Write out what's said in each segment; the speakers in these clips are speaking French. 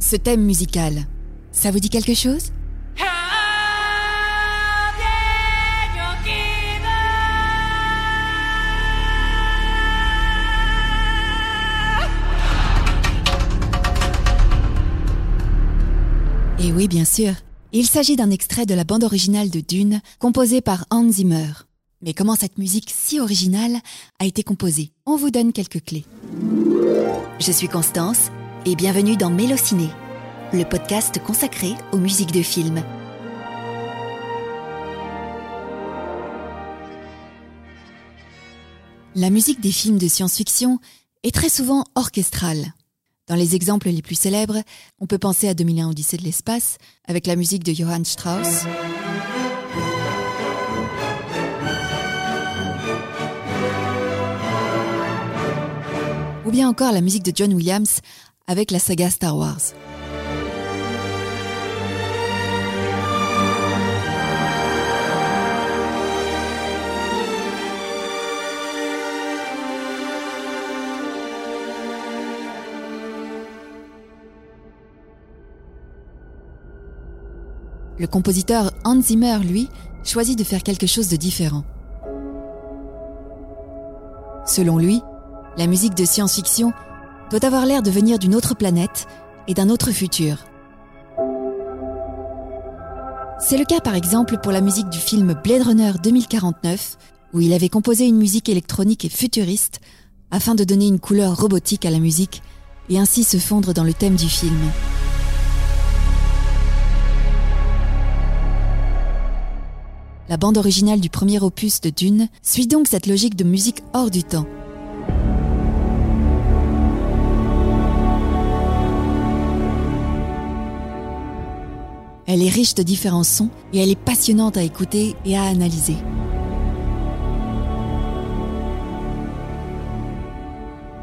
Ce thème musical, ça vous dit quelque chose? Et oui, bien sûr. Il s'agit d'un extrait de la bande originale de Dune, composée par Hans Zimmer. Mais comment cette musique si originale a été composée? On vous donne quelques clés. Je suis Constance et bienvenue dans Mélociné, le podcast consacré aux musiques de films. La musique des films de science-fiction est très souvent orchestrale. Dans les exemples les plus célèbres, on peut penser à 2001 Odyssée de l'espace, avec la musique de Johann Strauss. Ou bien encore la musique de John Williams avec la saga Star Wars. Le compositeur Hans Zimmer, lui, choisit de faire quelque chose de différent. Selon lui, la musique de science-fiction doit avoir l'air de venir d'une autre planète et d'un autre futur. C'est le cas par exemple pour la musique du film Blade Runner 2049, où il avait composé une musique électronique et futuriste afin de donner une couleur robotique à la musique et ainsi se fondre dans le thème du film. La bande originale du premier opus de Dune suit donc cette logique de musique hors du temps. Elle est riche de différents sons et elle est passionnante à écouter et à analyser.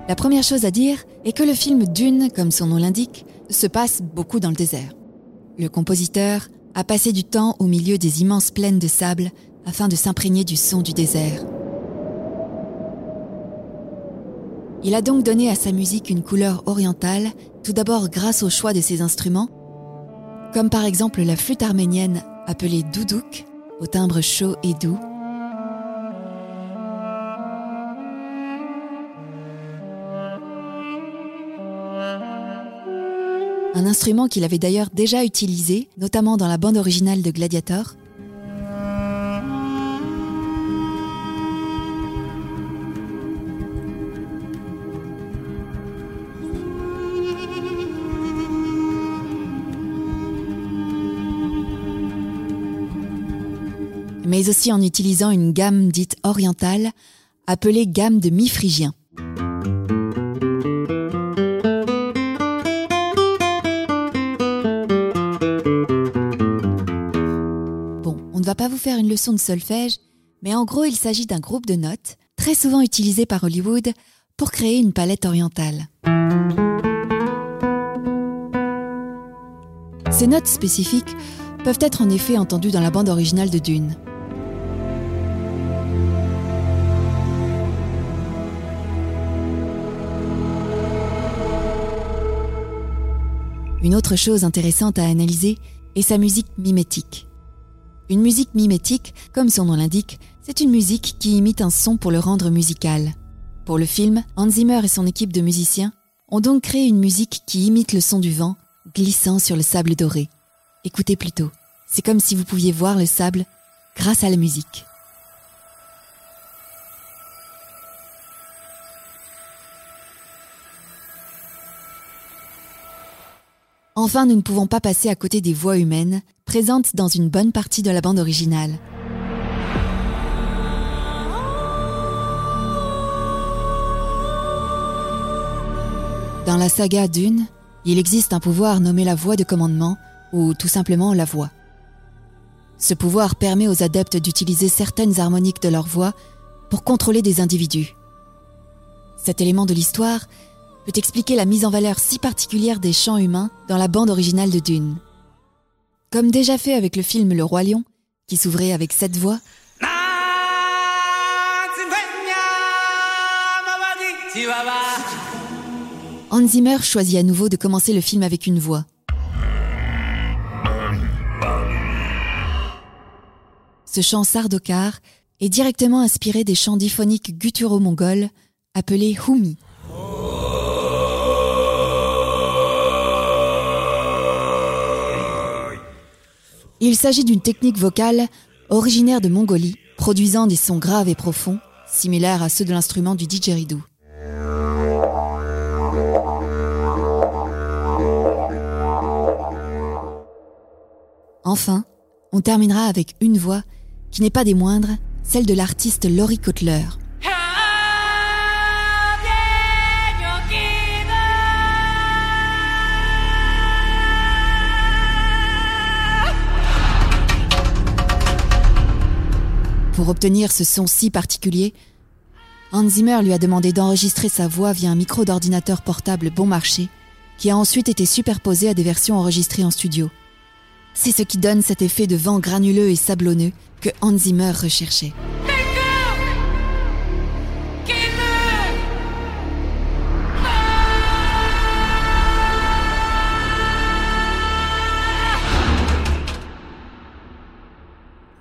La première chose à dire est que le film Dune, comme son nom l'indique, se passe beaucoup dans le désert. Le compositeur a passé du temps au milieu des immenses plaines de sable afin de s'imprégner du son du désert. Il a donc donné à sa musique une couleur orientale, tout d'abord grâce au choix de ses instruments, comme par exemple la flûte arménienne appelée doudouk, au timbre chaud et doux, un instrument qu'il avait d'ailleurs déjà utilisé, notamment dans la bande originale de Gladiator. Mais aussi en utilisant une gamme dite orientale, appelée gamme de mi-phrygien. va pas vous faire une leçon de solfège, mais en gros il s'agit d'un groupe de notes, très souvent utilisé par Hollywood, pour créer une palette orientale. Ces notes spécifiques peuvent être en effet entendues dans la bande originale de Dune. Une autre chose intéressante à analyser est sa musique mimétique. Une musique mimétique, comme son nom l'indique, c'est une musique qui imite un son pour le rendre musical. Pour le film, Hans Zimmer et son équipe de musiciens ont donc créé une musique qui imite le son du vent glissant sur le sable doré. Écoutez plutôt, c'est comme si vous pouviez voir le sable grâce à la musique. Enfin, nous ne pouvons pas passer à côté des voix humaines, présentes dans une bonne partie de la bande originale. Dans la saga Dune, il existe un pouvoir nommé la voix de commandement, ou tout simplement la voix. Ce pouvoir permet aux adeptes d'utiliser certaines harmoniques de leur voix pour contrôler des individus. Cet élément de l'histoire peut expliquer la mise en valeur si particulière des chants humains dans la bande originale de Dune. Comme déjà fait avec le film Le Roi Lion, qui s'ouvrait avec cette voix, Hans Zimmer choisit à nouveau de commencer le film avec une voix. Ce chant sardokar est directement inspiré des chants diphoniques gutturaux-mongols appelés humi. Il s'agit d'une technique vocale originaire de Mongolie, produisant des sons graves et profonds, similaires à ceux de l'instrument du didgeridoo. Enfin, on terminera avec une voix qui n'est pas des moindres, celle de l'artiste Laurie Kotler. Pour obtenir ce son si particulier, Hans Zimmer lui a demandé d'enregistrer sa voix via un micro d'ordinateur portable bon marché, qui a ensuite été superposé à des versions enregistrées en studio. C'est ce qui donne cet effet de vent granuleux et sablonneux que Hans Zimmer recherchait.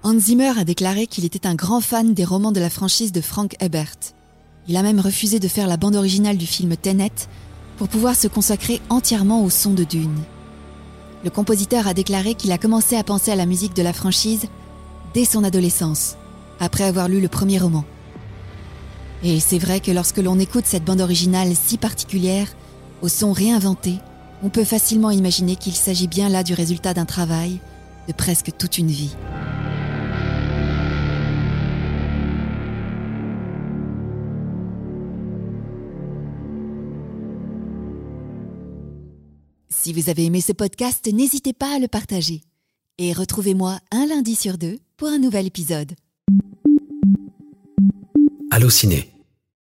Hans Zimmer a déclaré qu'il était un grand fan des romans de la franchise de Frank Ebert. Il a même refusé de faire la bande originale du film Tenet pour pouvoir se consacrer entièrement au son de Dune. Le compositeur a déclaré qu'il a commencé à penser à la musique de la franchise dès son adolescence, après avoir lu le premier roman. Et c'est vrai que lorsque l'on écoute cette bande originale si particulière, au son réinventé, on peut facilement imaginer qu'il s'agit bien là du résultat d'un travail de presque toute une vie. Si vous avez aimé ce podcast, n'hésitez pas à le partager. Et retrouvez-moi un lundi sur deux pour un nouvel épisode. Allô Ciné